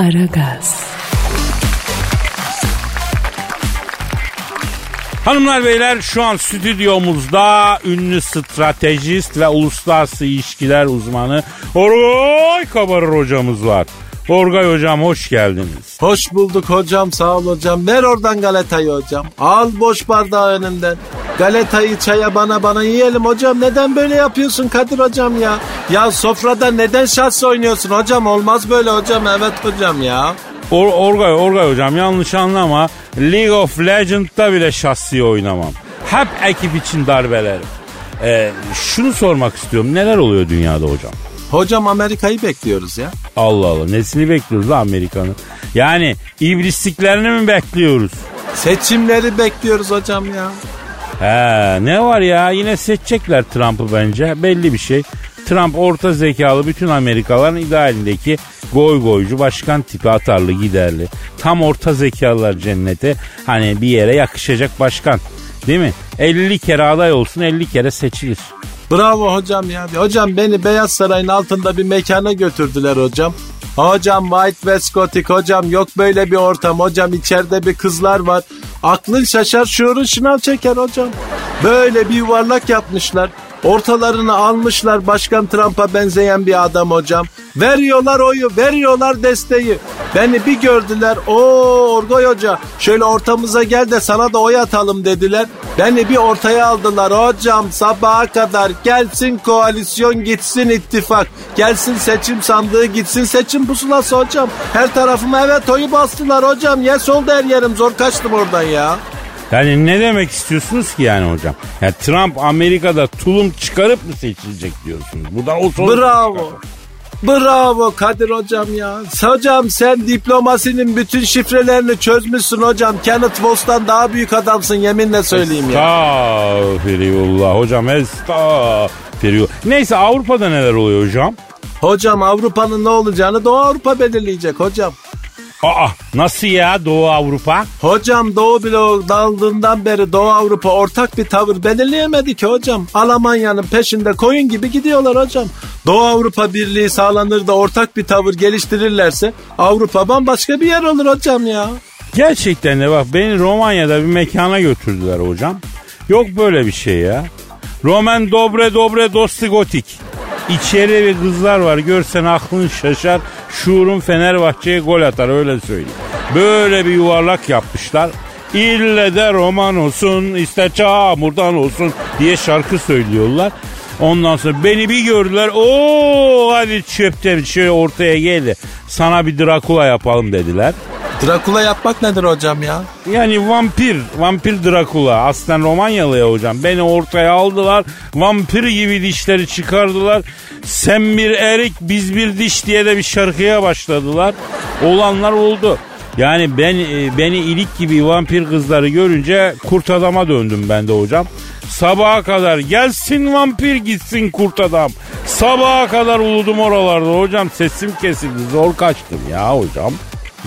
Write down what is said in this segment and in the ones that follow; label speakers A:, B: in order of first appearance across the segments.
A: Aragaz.
B: Hanımlar beyler şu an stüdyomuzda ünlü stratejist ve uluslararası ilişkiler uzmanı Orgay Kabarır hocamız var. Orgay hocam hoş geldiniz.
C: Hoş bulduk hocam sağ ol hocam. Ver oradan galetayı hocam. Al boş bardağı önümden. Galetayı çaya bana bana yiyelim hocam. Neden böyle yapıyorsun Kadir hocam ya? Ya sofrada neden şans oynuyorsun hocam? Olmaz böyle hocam. Evet hocam ya.
B: Or Orgay, Orgay hocam yanlış anlama. League of Legends'da bile şahsi oynamam. Hep ekip için darbelerim. Ee, şunu sormak istiyorum. Neler oluyor dünyada hocam?
C: Hocam Amerika'yı bekliyoruz ya.
B: Allah Allah. Nesini bekliyoruz la Amerika'nın? Yani iblisliklerini mi bekliyoruz?
C: Seçimleri bekliyoruz hocam ya.
B: He ne var ya yine seçecekler Trump'ı bence belli bir şey. Trump orta zekalı bütün Amerikalıların idealindeki goy goycu başkan tipi atarlı giderli. Tam orta zekalılar cennete hani bir yere yakışacak başkan. Değil mi? 50 kere aday olsun 50 kere seçilir.
C: Bravo hocam ya. Hocam beni Beyaz Saray'ın altında bir mekana götürdüler hocam. Hocam White Westcotik hocam yok böyle bir ortam hocam içeride bir kızlar var. Aklın şaşar şuurun şınav çeker hocam. Böyle bir yuvarlak yapmışlar. Ortalarını almışlar Başkan Trump'a benzeyen bir adam hocam. Veriyorlar oyu, veriyorlar desteği. Beni bir gördüler. O Orgoy Hoca şöyle ortamıza gel de sana da oy atalım dediler. Beni bir ortaya aldılar hocam sabaha kadar gelsin koalisyon gitsin ittifak. Gelsin seçim sandığı gitsin seçim pusulası hocam. Her tarafıma evet oyu bastılar hocam. Yes oldu her yerim zor kaçtım oradan ya.
B: Yani ne demek istiyorsunuz ki yani hocam? Ya Trump Amerika'da tulum çıkarıp mı seçilecek diyorsunuz? Buradan o
C: Bravo. Bravo Kadir hocam ya. Hocam sen diplomasinin bütün şifrelerini çözmüşsün hocam. Kenneth Voss'tan daha büyük adamsın yeminle söyleyeyim ya.
B: Estağfirullah hocam estağfirullah. Neyse Avrupa'da neler oluyor hocam?
C: Hocam Avrupa'nın ne olacağını Doğu Avrupa belirleyecek hocam.
B: Aa nasıl ya Doğu Avrupa?
C: Hocam Doğu bloğu dağıldığından beri Doğu Avrupa ortak bir tavır belirleyemedi ki hocam. Almanya'nın peşinde koyun gibi gidiyorlar hocam. Doğu Avrupa Birliği sağlanır da ortak bir tavır geliştirirlerse Avrupa bambaşka bir yer olur hocam ya.
B: Gerçekten de bak beni Romanya'da bir mekana götürdüler hocam. Yok böyle bir şey ya. Roman dobre dobre dosti gotik. İçeri bir kızlar var görsen aklın şaşar. Şuurun Fenerbahçe'ye gol atar öyle söyleyeyim. Böyle bir yuvarlak yapmışlar. İlle de roman olsun ister çamurdan olsun diye şarkı söylüyorlar. Ondan sonra beni bir gördüler. Oo hadi çöpte şöyle ortaya geldi. Sana bir Drakula yapalım dediler.
C: Drakula yapmak nedir hocam ya?
B: Yani vampir, vampir Drakula. Aslen Romanyalı ya hocam. Beni ortaya aldılar. Vampir gibi dişleri çıkardılar. Sen bir erik, biz bir diş diye de bir şarkıya başladılar. Olanlar oldu. Yani ben e, beni ilik gibi vampir kızları görünce kurt adama döndüm ben de hocam. Sabaha kadar gelsin vampir gitsin kurt adam. Sabaha kadar uludum oralarda hocam sesim kesildi zor kaçtım ya hocam.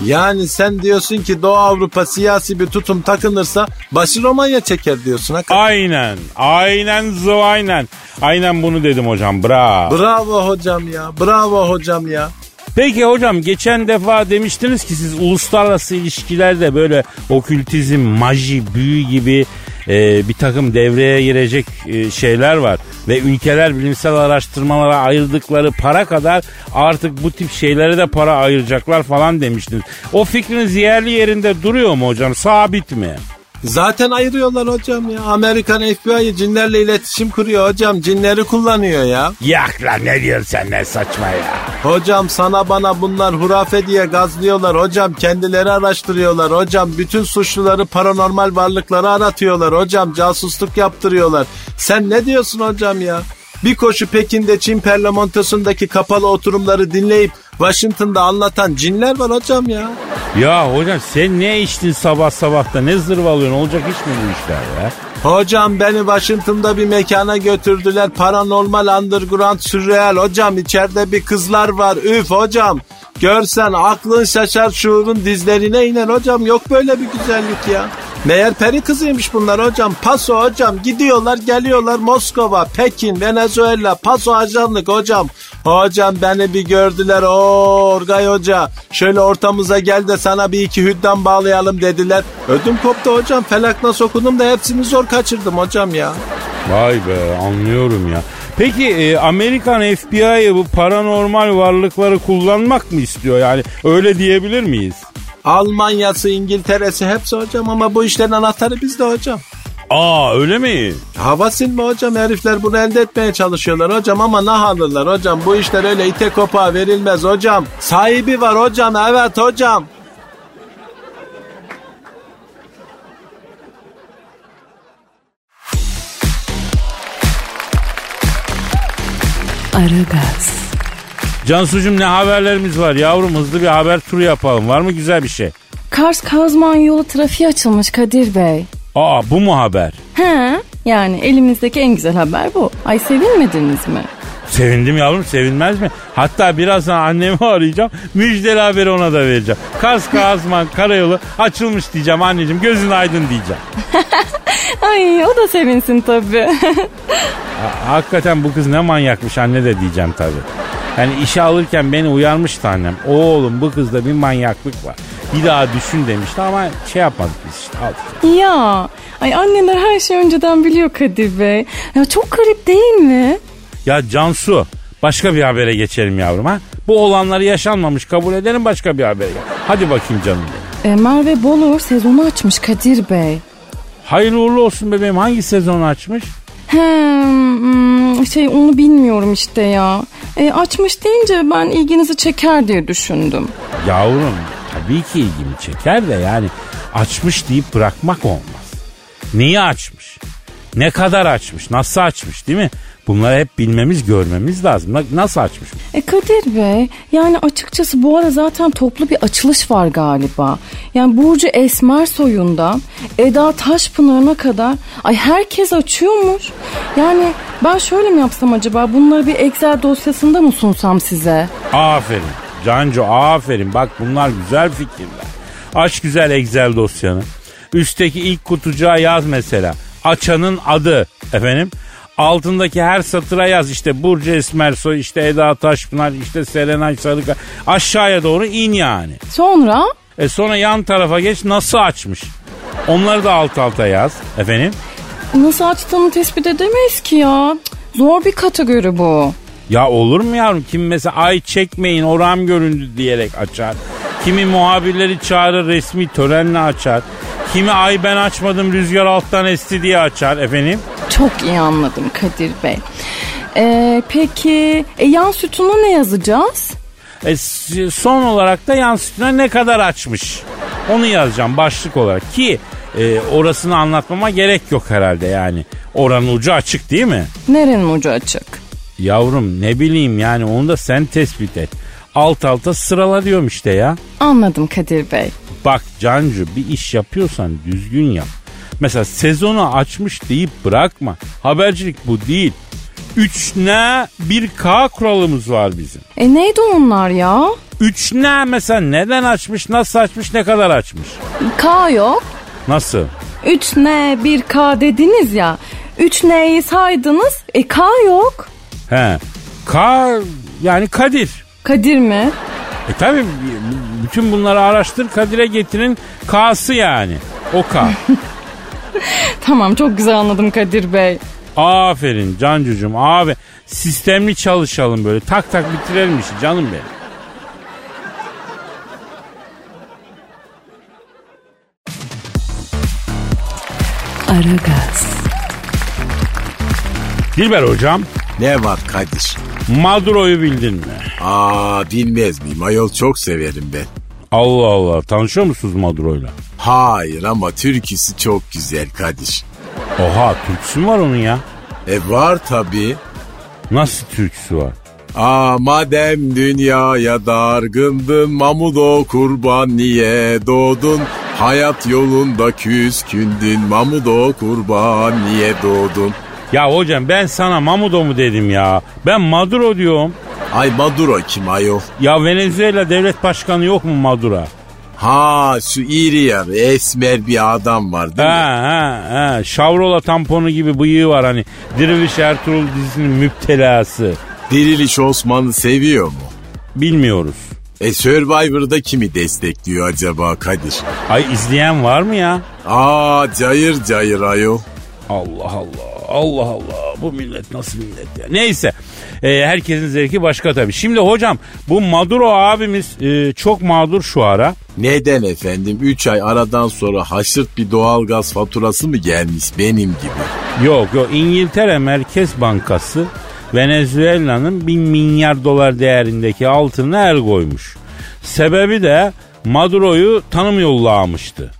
C: Yani sen diyorsun ki Doğu Avrupa siyasi bir tutum takınırsa başı Romanya çeker diyorsun. Hakikaten.
B: Aynen. Aynen zıvaynen. Aynen bunu dedim hocam. Bravo.
C: Bravo hocam ya. Bravo hocam ya.
B: Peki hocam geçen defa demiştiniz ki siz uluslararası ilişkilerde böyle okültizm, maji, büyü gibi e, bir takım devreye girecek e, şeyler var. Ve ülkeler bilimsel araştırmalara ayırdıkları para kadar artık bu tip şeylere de para ayıracaklar falan demiştiniz. O fikriniz yerli yerinde duruyor mu hocam? Sabit mi?
C: Zaten ayırıyorlar hocam ya. Amerikan FBI cinlerle iletişim kuruyor hocam. Cinleri kullanıyor ya.
B: Yak lan ne diyorsun sen ne saçma ya.
C: Hocam sana bana bunlar hurafe diye gazlıyorlar. Hocam kendileri araştırıyorlar. Hocam bütün suçluları paranormal varlıkları aratıyorlar. Hocam casusluk yaptırıyorlar. Sen ne diyorsun hocam ya? Bir koşu Pekin'de Çin parlamentosundaki kapalı oturumları dinleyip Washington'da anlatan cinler var hocam ya.
B: Ya hocam sen ne içtin sabah sabah da ne zırvalıyorsun olacak iş mi bu işler ya?
C: Hocam beni Washington'da bir mekana götürdüler. Paranormal underground sürreal. Hocam içeride bir kızlar var. Üf hocam. Görsen aklın şaşar şuurun dizlerine iner hocam. Yok böyle bir güzellik ya. Meğer peri kızıymış bunlar hocam. Paso hocam gidiyorlar geliyorlar Moskova, Pekin, Venezuela, paso ajanlık hocam. Hocam beni bir gördüler o Orgay Hoca. Şöyle ortamıza gel de sana bir iki hüddam bağlayalım dediler. Ödüm koptu hocam felak nasıl okudum da hepsini zor kaçırdım hocam ya.
B: Vay be anlıyorum ya. Peki e, Amerikan FBI'yi bu paranormal varlıkları kullanmak mı istiyor? Yani öyle diyebilir miyiz?
C: Almanya'sı, İngiltere'si hepsi hocam ama bu işlerin anahtarı bizde hocam.
B: Aa öyle mi?
C: Hava silme hocam herifler bunu elde etmeye çalışıyorlar hocam ama ne alırlar hocam bu işler öyle ite kopağa verilmez hocam. Sahibi var hocam evet hocam.
A: Aragaz,
B: Cansucuğum ne haberlerimiz var yavrum hızlı bir haber turu yapalım. Var mı güzel bir şey?
A: Kars Kazman yolu trafiğe açılmış Kadir Bey.
B: Aa bu mu haber?
A: He, yani elimizdeki en güzel haber bu. Ay sevinmediniz mi?
B: Sevindim yavrum sevinmez mi? Hatta birazdan annemi arayacağım. Müjdeli haberi ona da vereceğim. Kars Kazman karayolu açılmış diyeceğim anneciğim gözün aydın diyeceğim.
A: Ay o da sevinsin tabii.
B: Ha- hakikaten bu kız ne manyakmış anne de diyeceğim tabii. Yani işe alırken beni uyarmıştı annem. Oğlum bu kızda bir manyaklık var. Bir daha düşün demişti ama şey yapmadık biz işte aldık.
A: ya, ay anneler her şeyi önceden biliyor Kadir Bey. Ya çok garip değil mi?
B: Ya Cansu başka bir habere geçelim yavrum ha. Bu olanları yaşanmamış kabul edelim başka bir habere. Hadi bakayım canım. benim.
A: E, Merve Bolur sezonu açmış Kadir Bey.
B: Hayırlı uğurlu olsun bebeğim. Hangi sezonu açmış?
A: Hmm, şey onu bilmiyorum işte ya. E, açmış deyince ben ilginizi çeker diye düşündüm.
B: Yavrum tabii ki ilgimi çeker de yani açmış deyip bırakmak olmaz. Niye açmış? Ne kadar açmış? Nasıl açmış değil mi? Bunları hep bilmemiz, görmemiz lazım. Na- Nasıl açmış?
A: E Kadir Bey yani açıkçası bu ara zaten toplu bir açılış var galiba. Yani Burcu Esmer soyundan Eda Taşpınar'ına kadar ay herkes açıyormuş. Yani ben şöyle mi yapsam acaba bunları bir Excel dosyasında mı sunsam size?
B: Aferin. Canco aferin. Bak bunlar güzel fikirler. Aç güzel Excel dosyanı. Üstteki ilk kutucuğa yaz mesela. Açanın adı. Efendim? Altındaki her satıra yaz işte Burcu Esmersoy, işte Eda Taşpınar, işte Serenay Sarıkaya. Aşağıya doğru in yani.
A: Sonra
B: E sonra yan tarafa geç nasıl açmış? Onları da alt alta yaz. Efendim?
A: nasıl açtığını tespit edemeyiz ki ya. Zor bir kategori bu.
B: Ya olur mu yavrum? Kim mesela ay çekmeyin oram göründü diyerek açar. Kimi muhabirleri çağırır resmi törenle açar. Kimi ay ben açmadım rüzgar alttan esti diye açar efendim.
A: Çok iyi anladım Kadir Bey. E, peki e, yan sütuna ne yazacağız?
B: E, son olarak da yansıtına ne kadar açmış. Onu yazacağım başlık olarak ki e, orasını anlatmama gerek yok herhalde yani. Oranın ucu açık değil mi?
A: Nerenin ucu açık?
B: Yavrum ne bileyim yani onu da sen tespit et. Alt alta sırala diyorum işte ya.
A: Anladım Kadir Bey.
B: Bak Cancu bir iş yapıyorsan düzgün yap. Mesela sezonu açmış deyip bırakma. Habercilik bu değil. 3 ne 1 K kuralımız var bizim.
A: E neydi onlar ya?
B: 3 ne mesela neden açmış, nasıl açmış, ne kadar açmış?
A: K yok.
B: Nasıl?
A: 3 N 1 K dediniz ya. 3 N'yi saydınız. E K yok.
B: He. K yani Kadir.
A: Kadir mi?
B: E tabi bütün bunları araştır Kadir'e getirin K'sı yani. O K.
A: Tamam çok güzel anladım Kadir Bey.
B: Aferin Cancucuğum abi sistemli çalışalım böyle tak tak bitirelim işi canım benim.
A: Aragaz,
B: Dilber hocam
C: Ne var kardeş?
B: Maduro'yu bildin mi?
C: Aa bilmez miyim ayol çok severim ben.
B: Allah Allah tanışıyor musunuz Maduro'yla?
C: Hayır ama türküsü çok güzel kardeş.
B: Oha türküsü mü var onun ya?
C: E var tabii.
B: Nasıl türküsü var?
C: Aa madem dünyaya dargındın Mamudo kurban niye doğdun? Hayat yolunda küskündün Mamudo kurban niye doğdun?
B: Ya hocam ben sana Mamudo mu dedim ya? Ben Maduro diyorum.
C: Ay Maduro kim ayol?
B: Ya Venezuela devlet başkanı yok mu Maduro?
D: Ha şu iri yarı esmer bir adam var değil mi?
B: Ha ha ha. Şavrola tamponu gibi bıyığı var hani. Diriliş Ertuğrul dizisinin müptelası.
D: Diriliş Osman'ı seviyor mu?
B: Bilmiyoruz.
D: E Survivor'da kimi destekliyor acaba Kadir?
B: Ay izleyen var mı ya?
D: Aa cayır cayır ayol.
B: Allah Allah. Allah Allah. Bu millet nasıl millet ya? Neyse. E, herkesin zevki başka tabii. Şimdi hocam bu Maduro abimiz e, çok mağdur şu ara.
D: Neden efendim? 3 ay aradan sonra haşırt bir doğalgaz faturası mı gelmiş benim gibi?
B: Yok yok İngiltere Merkez Bankası Venezuela'nın 1000 milyar dolar değerindeki altına el koymuş. Sebebi de Maduro'yu tanım yollamıştı.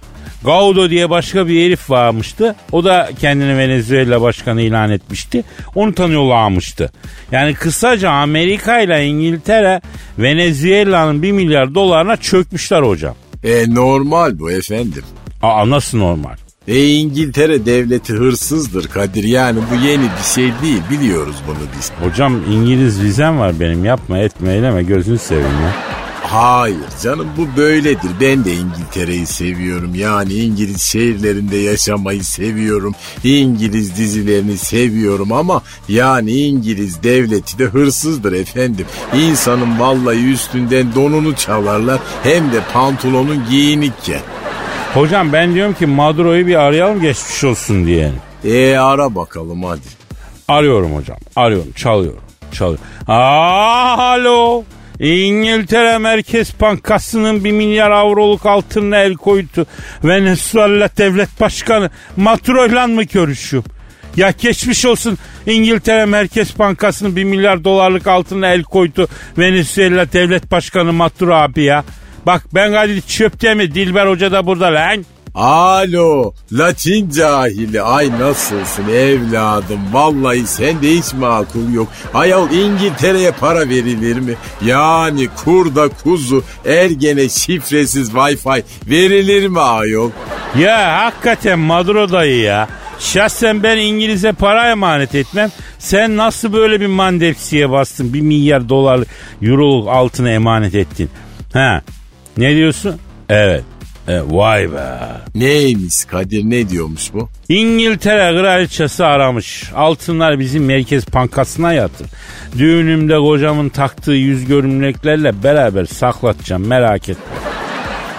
B: Gaudo diye başka bir herif varmıştı. O da kendini Venezuela başkanı ilan etmişti. Onu tanıyorlarmıştı. Yani kısaca Amerika ile İngiltere Venezuela'nın 1 milyar dolarına çökmüşler hocam.
D: E normal bu efendim.
B: Aa nasıl normal?
D: E İngiltere devleti hırsızdır Kadir yani bu yeni bir şey değil biliyoruz bunu biz.
B: Hocam İngiliz vizem var benim yapma etme eyleme gözünü seveyim ya.
D: Hayır canım bu böyledir. Ben de İngiltere'yi seviyorum. Yani İngiliz şehirlerinde yaşamayı seviyorum. İngiliz dizilerini seviyorum ama yani İngiliz devleti de hırsızdır efendim. İnsanın vallahi üstünden donunu çalarlar hem de pantolonun giyinikken.
B: Hocam ben diyorum ki Maduro'yu bir arayalım geçmiş olsun diye.
D: E ara bakalım hadi.
B: Arıyorum hocam. Arıyorum. Çalıyorum. Çalıyorum. Alo. İngiltere Merkez Bankası'nın bir milyar avroluk altınına el koydu. Venezuela Devlet Başkanı Maduro'yla mı görüşüyorum? Ya geçmiş olsun İngiltere Merkez Bankası'nın bir milyar dolarlık altına el koydu. Venezuela Devlet Başkanı Maduro abi ya. Bak ben Kadir çöpte mi Dilber Hoca da burada lan.
D: Alo Latin cahili ay nasılsın evladım vallahi sende hiç makul yok. Ayol İngiltere'ye para verilir mi? Yani kurda kuzu ergene şifresiz wifi verilir mi ayol?
B: Ya hakikaten Maduro dayı ya. Şahsen ben İngiliz'e para emanet etmem. Sen nasıl böyle bir mandepsiye bastın? Bir milyar dolarlık euroluk altına emanet ettin. Ha ne diyorsun? Evet. E, vay be.
D: Neymiş Kadir ne diyormuş bu?
B: İngiltere kraliçesi aramış. Altınlar bizim merkez bankasına yatır. Düğünümde kocamın taktığı yüz görümleklerle beraber saklatacağım merak etme.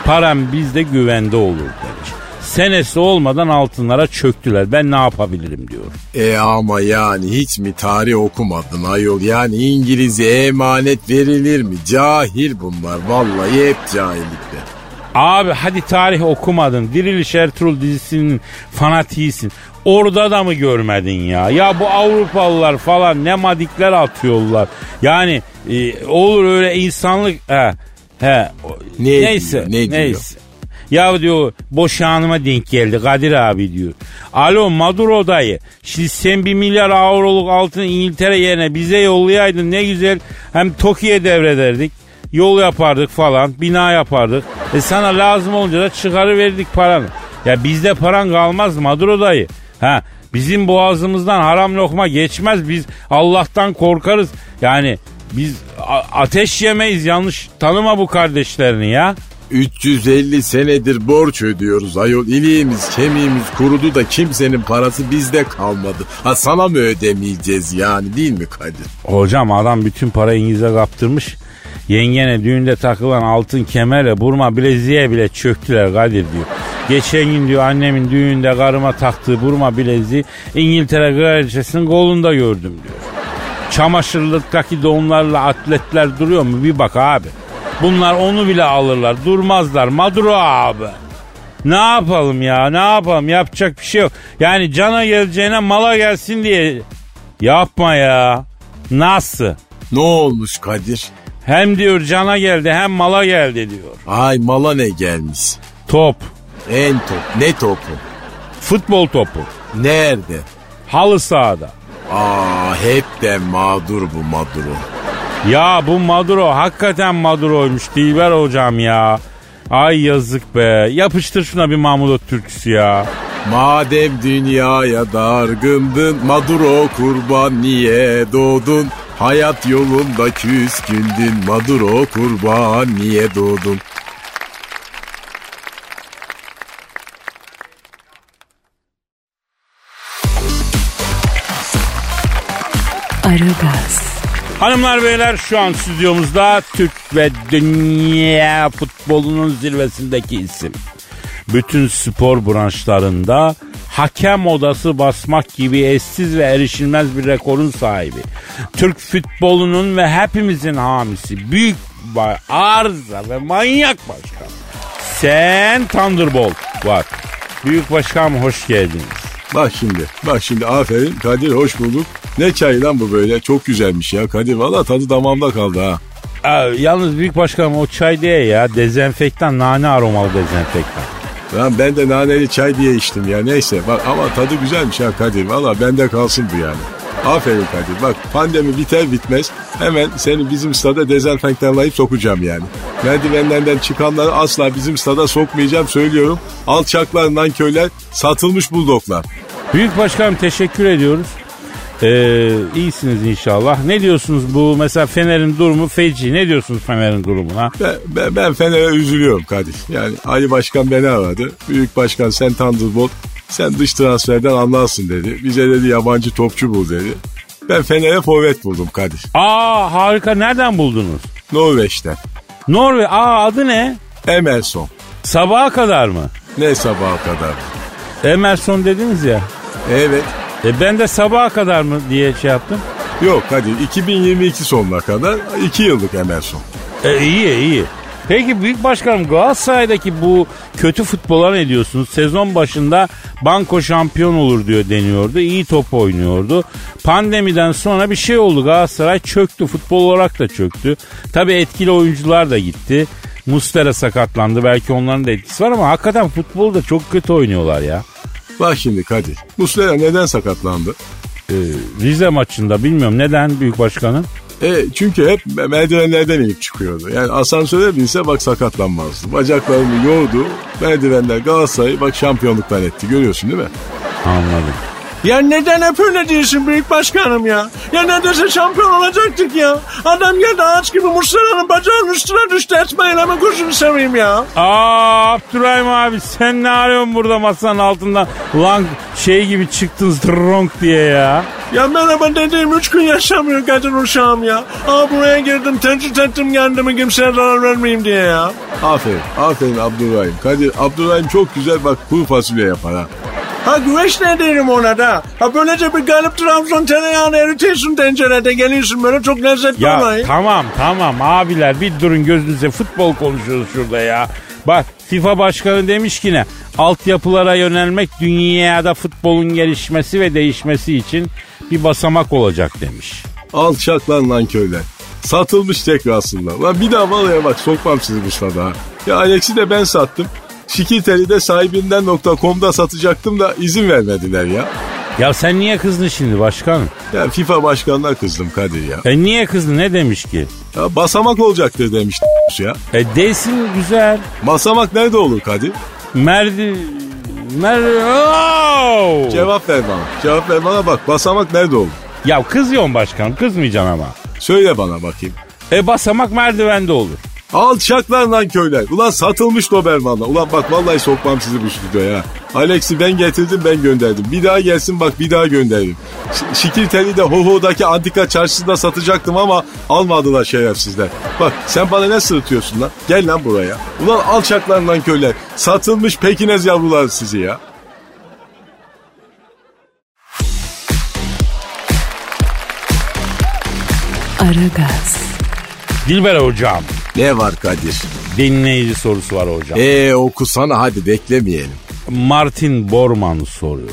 B: Param bizde güvende olur demiş. Senesi olmadan altınlara çöktüler. Ben ne yapabilirim diyor.
D: E ama yani hiç mi tarih okumadın ayol? Yani İngilizce emanet verilir mi? Cahil bunlar. Vallahi hep cahillikte.
B: Abi hadi tarih okumadın. Diriliş Ertuğrul dizisinin fanatiğisin. Orada da mı görmedin ya? Ya bu Avrupalılar falan ne madikler atıyorlar. Yani e, olur öyle insanlık... He, he,
D: Ne
B: neyse,
D: ne diyor?
B: neyse. Ya diyor boşanıma denk geldi Kadir abi diyor. Alo Maduro dayı. Şimdi sen bir milyar avroluk altın İngiltere yerine bize yollayaydın ne güzel. Hem Tokyo'ya devrederdik. Yol yapardık falan. Bina yapardık. E sana lazım olunca da çıkarıverdik paranı. Ya bizde paran kalmaz Maduro dayı. Ha bizim boğazımızdan haram lokma geçmez. Biz Allah'tan korkarız. Yani biz ateş yemeyiz yanlış tanıma bu kardeşlerini ya.
D: 350 senedir borç ödüyoruz ayol. İliğimiz kemiğimiz kurudu da kimsenin parası bizde kalmadı. Ha sana mı ödemeyeceğiz yani değil mi Kadir?
B: Hocam adam bütün parayı İngiliz'e kaptırmış. Yengene düğünde takılan altın kemerle burma bileziğe bile çöktüler Kadir diyor. Geçen gün diyor annemin düğünde karıma taktığı burma bileziği İngiltere kraliçesinin kolunda gördüm diyor. Çamaşırlıktaki donlarla atletler duruyor mu bir bak abi. Bunlar onu bile alırlar durmazlar Maduro abi. Ne yapalım ya ne yapalım yapacak bir şey yok. Yani cana geleceğine mala gelsin diye yapma ya. Nasıl?
D: Ne olmuş Kadir?
B: Hem diyor cana geldi hem mala geldi diyor.
D: Ay mala ne gelmiş?
B: Top.
D: En top. Ne topu?
B: Futbol topu.
D: Nerede?
B: Halı sahada.
D: Aa hep de mağdur bu Maduro.
B: Ya bu Maduro hakikaten Maduro'ymuş Dilber hocam ya. Ay yazık be. Yapıştır şuna bir Mahmut türküsü ya.
D: Madem dünyaya dargındın Maduro kurban niye doğdun? Hayat yolunda küskündün Maduro kurban niye doğdun?
E: Aragaz.
B: Hanımlar beyler şu an stüdyomuzda Türk ve dünya futbolunun zirvesindeki isim. Bütün spor branşlarında hakem odası basmak gibi eşsiz ve erişilmez bir rekorun sahibi. Türk futbolunun ve hepimizin hamisi. Büyük bay arıza ve manyak başkan. Sen Thunderbolt var. Büyük başkanım hoş geldiniz.
D: Bak şimdi, bak şimdi aferin Kadir hoş bulduk. Ne çay lan bu böyle çok güzelmiş ya Kadir valla tadı damağımda kaldı ha.
B: Aa, yalnız büyük başkanım o çay değil ya. Dezenfektan, nane aromalı dezenfektan.
D: Lan ben de naneli çay diye içtim ya neyse bak ama tadı güzelmiş ha Kadir valla bende kalsın bu yani. Aferin Kadir bak pandemi biter bitmez hemen seni bizim stada dezenfektanlayıp sokacağım yani. Merdivenlerden çıkanları asla bizim stada sokmayacağım söylüyorum. Alçaklar, nanköyler, satılmış buldoklar.
B: Büyük başkanım teşekkür ediyoruz. Ee, iyisiniz inşallah. Ne diyorsunuz bu mesela Fener'in durumu feci. Ne diyorsunuz Fener'in durumuna?
D: Ben, ben, ben Fener'e üzülüyorum Kadir. Yani Ali Başkan beni aradı. Büyük Başkan sen Thunderbolt sen dış transferden anlarsın dedi. Bize dedi yabancı topçu bul dedi. Ben Fener'e forvet buldum Kadir.
B: Aa harika nereden buldunuz?
D: Norveç'ten.
B: Norve. Aa adı ne?
D: Emerson.
B: Sabaha kadar mı?
D: Ne sabaha kadar?
B: Emerson dediniz ya.
D: Evet.
B: E ben de sabaha kadar mı diye şey yaptım.
D: Yok Kadir 2022 sonuna kadar 2 yıllık Emerson.
B: E, iyi iyi. Peki Büyük Başkanım Galatasaray'daki bu kötü futbola ne diyorsunuz? Sezon başında banko şampiyon olur diyor deniyordu. İyi top oynuyordu. Pandemiden sonra bir şey oldu. Galatasaray çöktü. Futbol olarak da çöktü. Tabii etkili oyuncular da gitti. Mustera sakatlandı. Belki onların da etkisi var ama hakikaten futbolu da çok kötü oynuyorlar ya.
D: Bak şimdi Kadir. Muslera neden sakatlandı?
B: Ee, Rize maçında bilmiyorum neden Büyük Başkanım?
D: E, çünkü hep merdivenlerden inip çıkıyordu. Yani asansöre binse bak sakatlanmazdı. Bacaklarını yordu. Merdivenler Galatasaray'ı bak şampiyonluktan etti. Görüyorsun değil mi?
B: Anladım.
C: Ya neden hep öyle değilsin büyük başkanım ya? Ya neredeyse şampiyon olacaktık ya. Adam geldi ağaç gibi Muslera'nın bacağının üstüne düştü. Etmeyin hemen gözünü seveyim ya.
B: Aa Abdurrahim abi sen ne arıyorsun burada masanın altından? Lan şey gibi çıktın strong diye ya.
C: Ya merhaba dediğim üç gün yaşamıyor Kadir Uşağım ya. Aa buraya girdim tehdit ettim kendimi kimseye zarar vermeyeyim diye ya.
D: Aferin. Aferin Abdurrahim. Kadir Abdurrahim çok güzel bak kuru fasulye yapar ha.
C: Ha güveç ne derim ona da. Ha böylece bir galip Trabzon tereyağını eritiyorsun tencerede geliyorsun böyle çok lezzetli
B: Ya
C: olay.
B: tamam tamam abiler bir durun gözünüze futbol konuşuyoruz şurada ya. Bak FIFA başkanı demiş ki ne? Altyapılara yönelmek dünyada futbolun gelişmesi ve değişmesi için bir basamak olacak demiş.
D: Alçaklar lan köyler. Satılmış tekrarında. Lan bir daha vallahi bak sokmam sizi bu stada ha. Ya Alex'i de ben sattım. Şikiteli de sahibinden.com'da satacaktım da izin vermediler ya.
B: Ya sen niye kızdın şimdi başkanım?
D: Ya FIFA başkanına kızdım Kadir ya.
B: E niye kızdın ne demiş ki?
D: ya basamak olacaktır demiş ya.
B: E desin güzel.
D: Basamak nerede olur Kadir?
B: Merdi... Merdi... Oo!
D: Cevap ver bana. Cevap ver bana bak basamak nerede olur?
B: Ya kızıyorsun başkanım kızmayacaksın ama.
D: Söyle bana bakayım.
B: E basamak merdivende olur.
D: Alçaklar lan köyler. Ulan satılmış Doberman'la. Ulan bak vallahi sokmam sizi bu stüdyoya. Alex'i ben getirdim ben gönderdim. Bir daha gelsin bak bir daha gönderdim. Ş- Şikirteli de Hoho'daki antika çarşısında satacaktım ama almadılar şerefsizler. Bak sen bana ne sırıtıyorsun lan? Gel lan buraya. Ulan alçaklar lan köyler. Satılmış Pekinez yavrular sizi ya.
E: Aragaz,
B: Dilber hocam.
D: Ne var Kadir?
B: Dinleyici sorusu var hocam.
D: Eee okusana hadi beklemeyelim.
B: Martin Bormann soruyor.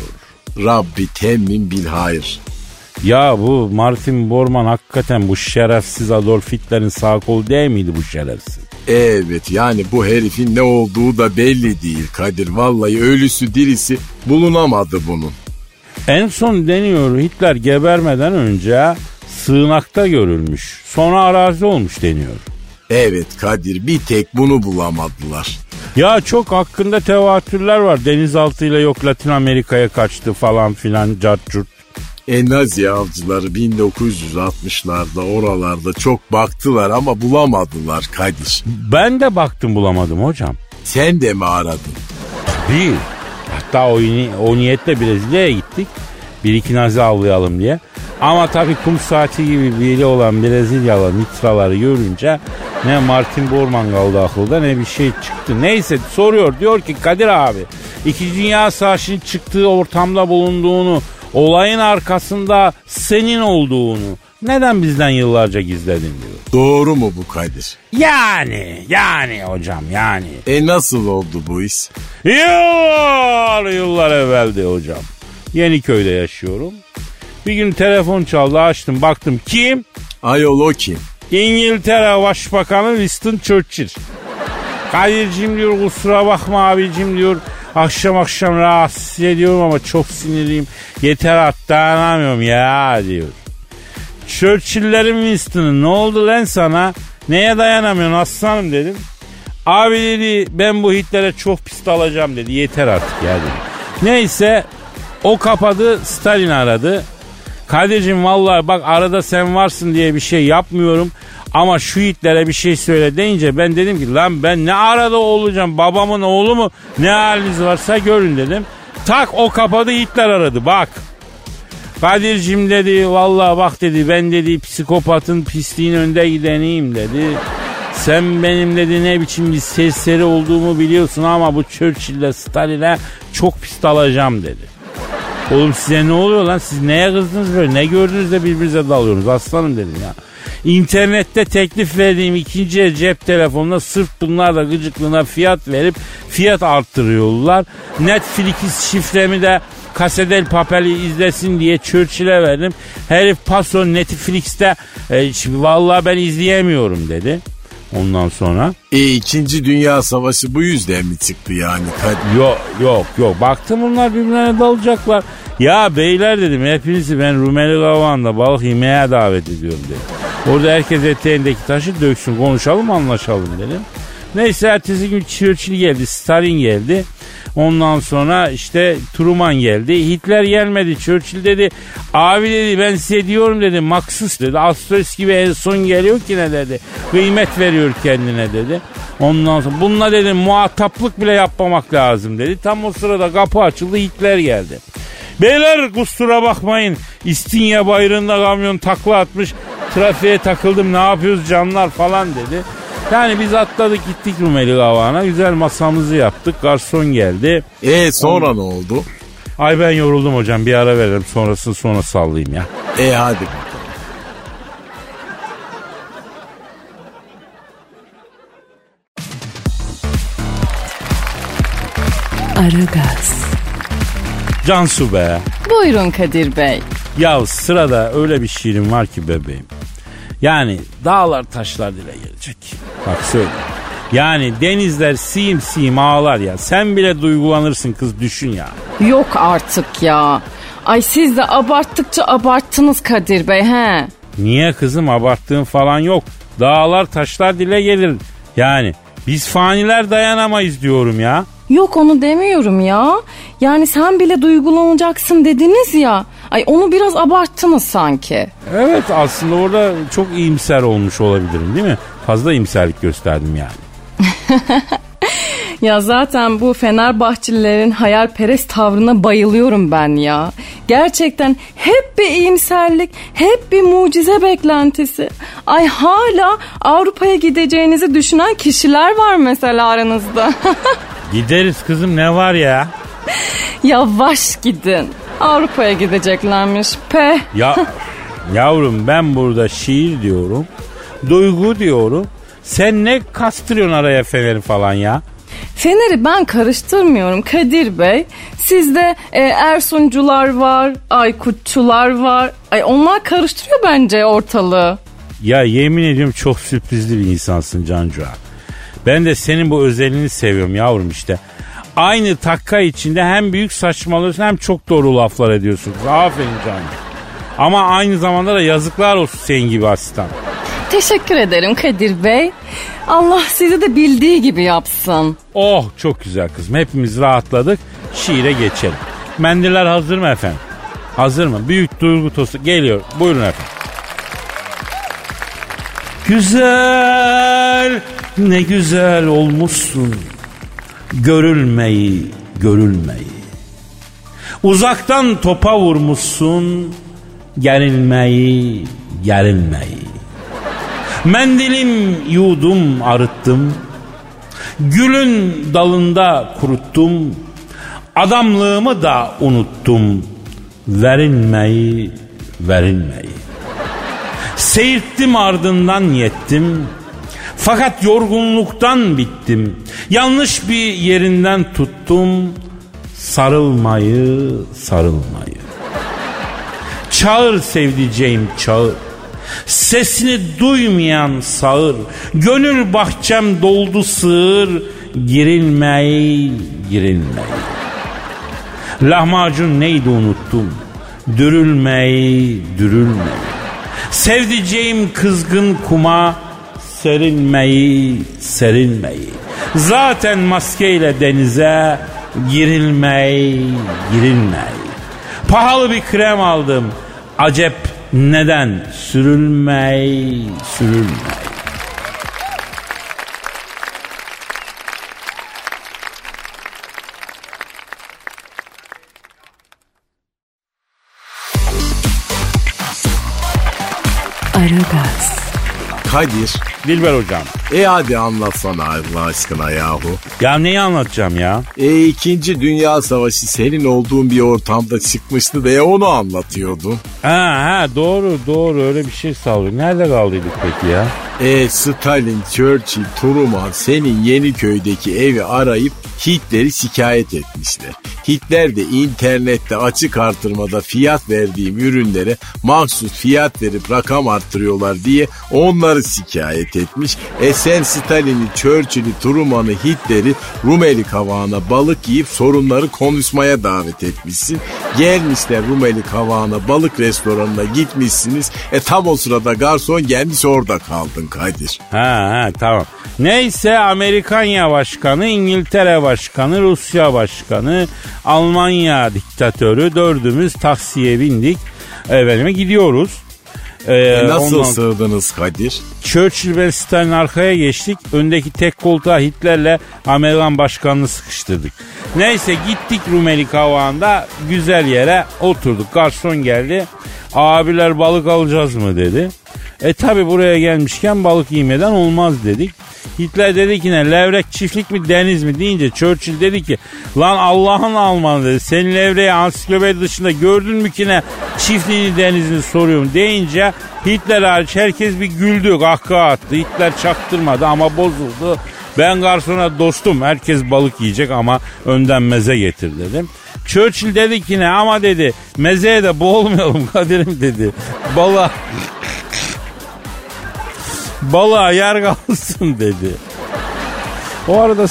D: Rabbi temmin bil hayır.
B: Ya bu Martin Bormann hakikaten bu şerefsiz Adolf Hitler'in sağ kolu değil miydi bu şerefsiz?
D: Evet yani bu herifin ne olduğu da belli değil Kadir. Vallahi ölüsü dirisi bulunamadı bunun.
B: En son deniyor Hitler gebermeden önce sığınakta görülmüş. Sonra arazi olmuş deniyor.
D: Evet Kadir bir tek bunu bulamadılar.
B: Ya çok hakkında tevatürler var. Denizaltıyla yok Latin Amerika'ya kaçtı falan filan cartçurt.
D: En Nazi avcıları 1960'larda oralarda çok baktılar ama bulamadılar Kadir.
B: Ben de baktım bulamadım hocam.
D: Sen de mi aradın?
B: Değil. Hatta o, o niyetle Brezilya'ya gittik. Bir iki nazi avlayalım diye. Ama tabii kum saati gibi biri olan Brezilyalı mitraları görünce ne Martin Bormann kaldı akılda ne bir şey çıktı. Neyse soruyor diyor ki Kadir abi İkinci Dünya Savaşı'nın çıktığı ortamda bulunduğunu olayın arkasında senin olduğunu neden bizden yıllarca gizledin diyor.
D: Doğru mu bu Kadir?
B: Yani yani hocam yani.
D: E nasıl oldu bu iş?
B: Yıllar yıllar evveldi hocam. Yeniköy'de yaşıyorum. Bir gün telefon çaldı açtım baktım kim?
D: Ayol o kim?
B: İngiltere Başbakanı Winston Churchill. Kadir'cim diyor kusura bakma abicim diyor. Akşam akşam rahatsız ediyorum ama çok sinirliyim. Yeter at dayanamıyorum ya diyor. Churchill'lerin Winston'ı ne oldu lan sana? Neye dayanamıyorsun aslanım dedim. Abi dedi ben bu Hitler'e çok pis alacağım dedi. Yeter artık ya dedi. Neyse o kapadı Stalin aradı. Kadir'cim vallahi bak arada sen varsın diye bir şey yapmıyorum. Ama şu Hitler'e bir şey söyle deyince ben dedim ki lan ben ne arada olacağım babamın oğlu mu ne haliniz varsa görün dedim. Tak o kapadı Hitler aradı bak. Kadir'cim dedi vallahi bak dedi ben dedi psikopatın pisliğin önde gideniyim dedi. Sen benim dedi ne biçim bir serseri olduğumu biliyorsun ama bu Churchill'le Stalin'e çok pis alacağım dedi. Oğlum size ne oluyor lan siz neye kızdınız böyle ne gördünüz de birbirinize dalıyorsunuz aslanım dedim ya. İnternette teklif verdiğim ikinci el cep telefonuna sırf bunlarla gıcıklığına fiyat verip fiyat arttırıyorlar. Netflix şifremi de Kasedel Papel'i izlesin diye Churchill'e verdim. Herif paso Netflix'te e, vallahi ben izleyemiyorum dedi. Ondan sonra
D: E ikinci Dünya Savaşı bu yüzden mi çıktı yani Kadir?
B: yok yok yok baktım bunlar birbirlerine dalacaklar. Ya beyler dedim hepinizi ben Rumeli Gavan'da balık yemeye davet ediyorum dedim. Orada herkes eteğindeki taşı döksün konuşalım anlaşalım dedim. Neyse ertesi gün Churchill geldi Stalin geldi. Ondan sonra işte Truman geldi. Hitler gelmedi. Churchill dedi abi dedi ben size diyorum dedi maksus dedi. Astrolist gibi en son geliyor ki ne dedi. Kıymet veriyor kendine dedi. Ondan sonra bununla dedim muhataplık bile yapmamak lazım dedi. Tam o sırada kapı açıldı Hitler geldi. Beyler kusura bakmayın. İstinye bayrağında kamyon takla atmış. Trafiğe takıldım ne yapıyoruz canlar falan dedi. Yani biz atladık gittik Rumeli Kavağı'na. Güzel masamızı yaptık. Garson geldi.
D: E sonra ne oldu?
B: Ay ben yoruldum hocam bir ara veririm sonrasını sonra sallayayım ya.
D: E hadi bakalım.
E: Aragaz,
B: Cansu be.
A: Buyurun Kadir Bey.
B: Ya sırada öyle bir şiirim var ki bebeğim. Yani dağlar taşlar dile gelecek. Bak söyle. Yani denizler sim sim ağlar ya. Sen bile duygulanırsın kız düşün ya.
A: Yok artık ya. Ay siz de abarttıkça abarttınız Kadir Bey he.
B: Niye kızım abarttığın falan yok. Dağlar taşlar dile gelir. Yani biz faniler dayanamayız diyorum ya.
A: Yok onu demiyorum ya. Yani sen bile duygulanacaksın dediniz ya. Ay onu biraz abarttınız sanki.
B: Evet aslında orada çok iyimser olmuş olabilirim değil mi? Fazla iyimserlik gösterdim yani.
A: Ya zaten bu Fenerbahçelilerin hayalperest tavrına bayılıyorum ben ya. Gerçekten hep bir iyimserlik, hep bir mucize beklentisi. Ay hala Avrupa'ya gideceğinizi düşünen kişiler var mesela aranızda.
B: Gideriz kızım ne var ya?
A: Yavaş gidin. Avrupa'ya gideceklermiş. Pe.
B: Ya yavrum ben burada şiir diyorum. Duygu diyorum. Sen ne kastırıyorsun araya feneri falan ya?
A: Fener'i ben karıştırmıyorum Kadir Bey. Sizde e, Ersuncular var, Aykutçular var. Ay onlar karıştırıyor bence ortalığı.
B: Ya yemin ediyorum çok sürprizli bir insansın Cancu abi. Ben de senin bu özelliğini seviyorum yavrum işte. Aynı takka içinde hem büyük saçmalıyorsun hem çok doğru laflar ediyorsun. Aferin canım. Ama aynı zamanda da yazıklar olsun senin gibi asistan.
A: Teşekkür ederim Kadir Bey. Allah sizi de bildiği gibi yapsın.
B: Oh çok güzel kızım. Hepimiz rahatladık. Şiire geçelim. Mendiller hazır mı efendim? Hazır mı? Büyük duygu tostu geliyor. Buyurun efendim. Güzel, ne güzel olmuşsun. Görülmeyi, görülmeyi. Uzaktan topa vurmuşsun. gerilmeyi, gerilmeyi. Mendilim yudum arıttım. Gülün dalında kuruttum. Adamlığımı da unuttum. Verilmeyi, verilmeyi. Seyirttim ardından yettim. Fakat yorgunluktan bittim. Yanlış bir yerinden tuttum. Sarılmayı, sarılmayı. Çağır sevdiceğim çağır. Sesini duymayan sağır. Gönül bahçem doldu sığır. Girilmeyi, girilmeyi. Lahmacun neydi unuttum. Dürülmeyi, dürülmeyi. Sevdiceğim kızgın kuma serilmeyi, serilmeyi. Zaten maskeyle denize girilmeyi, girilmeyi. Pahalı bir krem aldım. Acep neden sürülmeyi, sürülmeyi.
C: Kadir.
B: Dilber hocam.
C: E hadi anlatsana Allah aşkına yahu.
B: Ya neyi anlatacağım ya?
C: E ikinci Dünya Savaşı senin olduğun bir ortamda çıkmıştı diye onu anlatıyordun.
B: Ha ha doğru doğru öyle bir şey sallıyor. Nerede kaldıydık peki ya?
C: E Stalin, Churchill, Truman senin Yeniköy'deki evi arayıp Hitler'i şikayet etmişler. Hitler de internette açık artırmada fiyat verdiğim ürünlere mahsus fiyat verip rakam arttırıyorlar diye onları şikayet etmiş. E sen Stalin'i, Churchill'i, Truman'ı, Hitler'i Rumeli kavağına balık yiyip sorunları konuşmaya davet etmişsin. Gelmişler Rumeli kavağına balık restoranına gitmişsiniz. E tam o sırada garson gelmiş orada kaldın Kadir.
B: Ha ha tamam. Neyse Amerikanya başkanı, İngiltere başkanı, Rusya başkanı, Almanya diktatörü dördümüz taksiye bindik. Efendime gidiyoruz. Ee,
C: E nasıl
B: ondan-
C: sığdınız Kadir?
B: Churchill ve Stalin arkaya geçtik. Öndeki tek koltuğa Hitler'le Amerikan başkanını sıkıştırdık. Neyse gittik Rumeli kavağında güzel yere oturduk. Garson geldi. Abiler balık alacağız mı dedi. E tabi buraya gelmişken balık yemeden olmaz dedik. Hitler dedi ki ne levrek çiftlik mi deniz mi deyince Churchill dedi ki lan Allah'ın Almanı dedi. Senin levreği ansiklopedi dışında gördün mü ki ne çiftliğini denizini soruyorum deyince Hitler hariç herkes bir güldü kahkaha attı. Hitler çaktırmadı ama bozuldu. Ben garsona dostum herkes balık yiyecek ama önden meze getir dedim. Churchill dedi ki ne ama dedi mezeye de boğulmayalım Kadir'im dedi. Balığa balığa yer kalsın dedi. O arada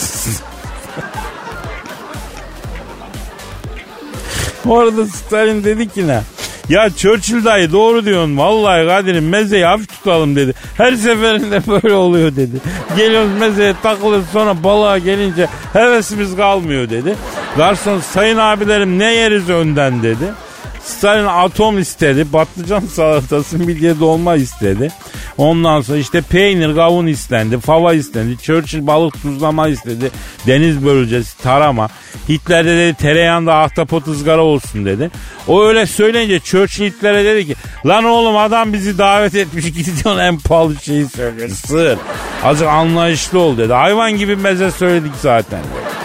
B: o arada Stalin dedi ki ne? Ya Churchill dayı doğru diyorsun. Vallahi Kadir'im mezeyi hafif tutalım dedi. Her seferinde böyle oluyor dedi. Geliyoruz mezeye takılıyoruz sonra balığa gelince hevesimiz kalmıyor dedi. Garson sayın abilerim ne yeriz önden dedi. Stalin atom istedi. Patlıcan salatası midye dolma istedi. Ondan sonra işte peynir kavun istendi. Fava istendi. Churchill balık tuzlama istedi. Deniz bölgesi tarama. Hitler de dedi tereyağında ahtapot ızgara olsun dedi. O öyle söyleyince Churchill Hitler'e dedi ki lan oğlum adam bizi davet etmiş gidiyorsun en pahalı şeyi söylüyor. Sığır. Azıcık anlayışlı ol dedi. Hayvan gibi meze söyledik zaten dedi.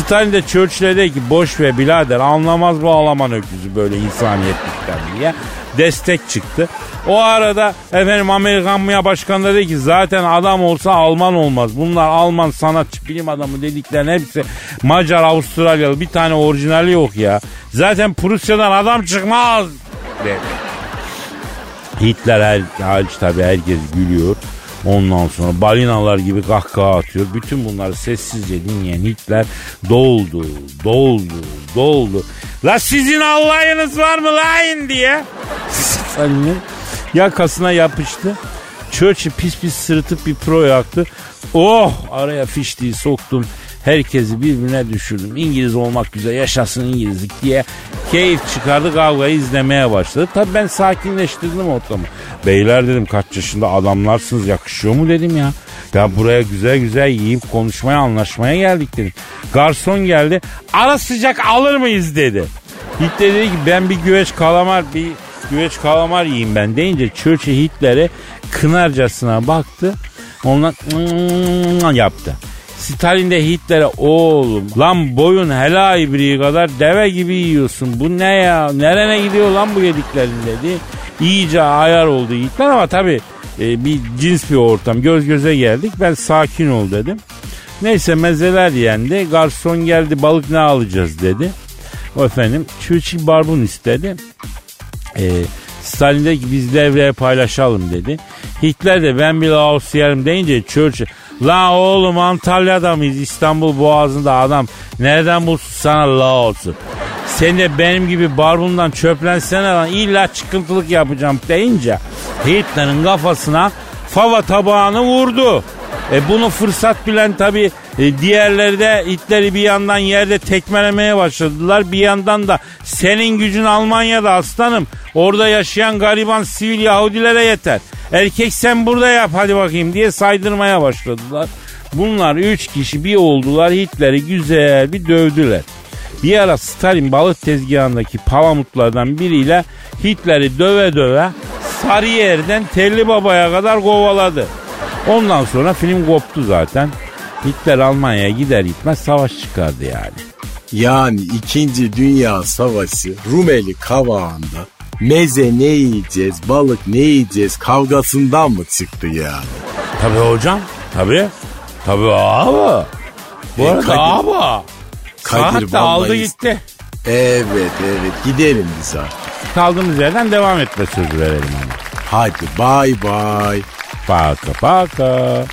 B: Stalin de Churchill'e dedi ki boş ver birader anlamaz bu Alman öküzü böyle insaniyetlikten diye destek çıktı. O arada efendim Amerikan Maya Başkanı dedi ki zaten adam olsa Alman olmaz. Bunlar Alman sanatçı bilim adamı dediklerin hepsi Macar Avustralyalı bir tane orijinali yok ya. Zaten Prusya'dan adam çıkmaz dedi. Hitler her, hariç tabii herkes gülüyor. Ondan sonra balinalar gibi kahkaha atıyor. Bütün bunları sessizce dinleyen Hitler doldu, doldu, doldu. La sizin Allah'ınız var mı lan diye. Stalin'in yakasına yapıştı. Churchill pis pis sırıtıp bir pro yaktı. Oh araya fiştiği soktum. Herkesi birbirine düşürdüm. İngiliz olmak güzel yaşasın İngilizlik diye keyif çıkardı kavgayı izlemeye başladı. Tabii ben sakinleştirdim ortamı. Beyler dedim kaç yaşında adamlarsınız yakışıyor mu dedim ya. Ya buraya güzel güzel yiyip konuşmaya anlaşmaya geldik dedim. Garson geldi ara sıcak alır mıyız dedi. Hitler dedi ki ben bir güveç kalamar bir güveç kalamar yiyeyim ben deyince Churchill Hitler'e kınarcasına baktı. Ondan yaptı. Stalin de Hitler'e oğlum lan boyun helal ibriği kadar deve gibi yiyorsun. Bu ne ya? Nerene gidiyor lan bu yediklerin dedi. İyice ayar oldu Hitler ama tabii e, bir cins bir ortam. Göz göze geldik. Ben sakin ol dedim. Neyse mezeler yendi. Garson geldi balık ne alacağız dedi. O efendim Churchill barbun istedi. Ee, Stalin dedi ki biz devreye paylaşalım dedi. Hitler de ben bir Laos yerim deyince Churchill La oğlum Antalya'da mıyız İstanbul Boğazı'nda adam nereden bulsun sana Laos'u? Sen de benim gibi barbundan çöplensene lan illa çıkıntılık yapacağım deyince Hitler'in kafasına fava tabağını vurdu. E bunu fırsat bilen tabi diğerleri de Hitler'i bir yandan yerde tekmelemeye başladılar. Bir yandan da senin gücün Almanya'da aslanım. Orada yaşayan gariban sivil Yahudilere yeter. Erkek sen burada yap hadi bakayım diye saydırmaya başladılar. Bunlar üç kişi bir oldular Hitler'i güzel bir dövdüler. Bir ara Stalin balık tezgahındaki palamutlardan biriyle Hitler'i döve döve Sarıyer'den Telli Baba'ya kadar kovaladı. Ondan sonra film koptu zaten. Hitler Almanya'ya gider gitmez savaş çıkardı yani.
C: Yani 2. Dünya Savaşı Rumeli kavağında meze ne yiyeceğiz, balık ne yiyeceğiz kavgasından mı çıktı yani?
B: Tabii hocam. Tabii. Tabii abi. Bu
C: E,
B: arada
C: Kadir-
B: abi.
C: Kadir
B: Saat de aldı gitti.
C: Evet evet gidelim biz artık.
B: Kaldığımız yerden devam etme sözü verelim.
C: Hadi bay bay.
B: Paka paka.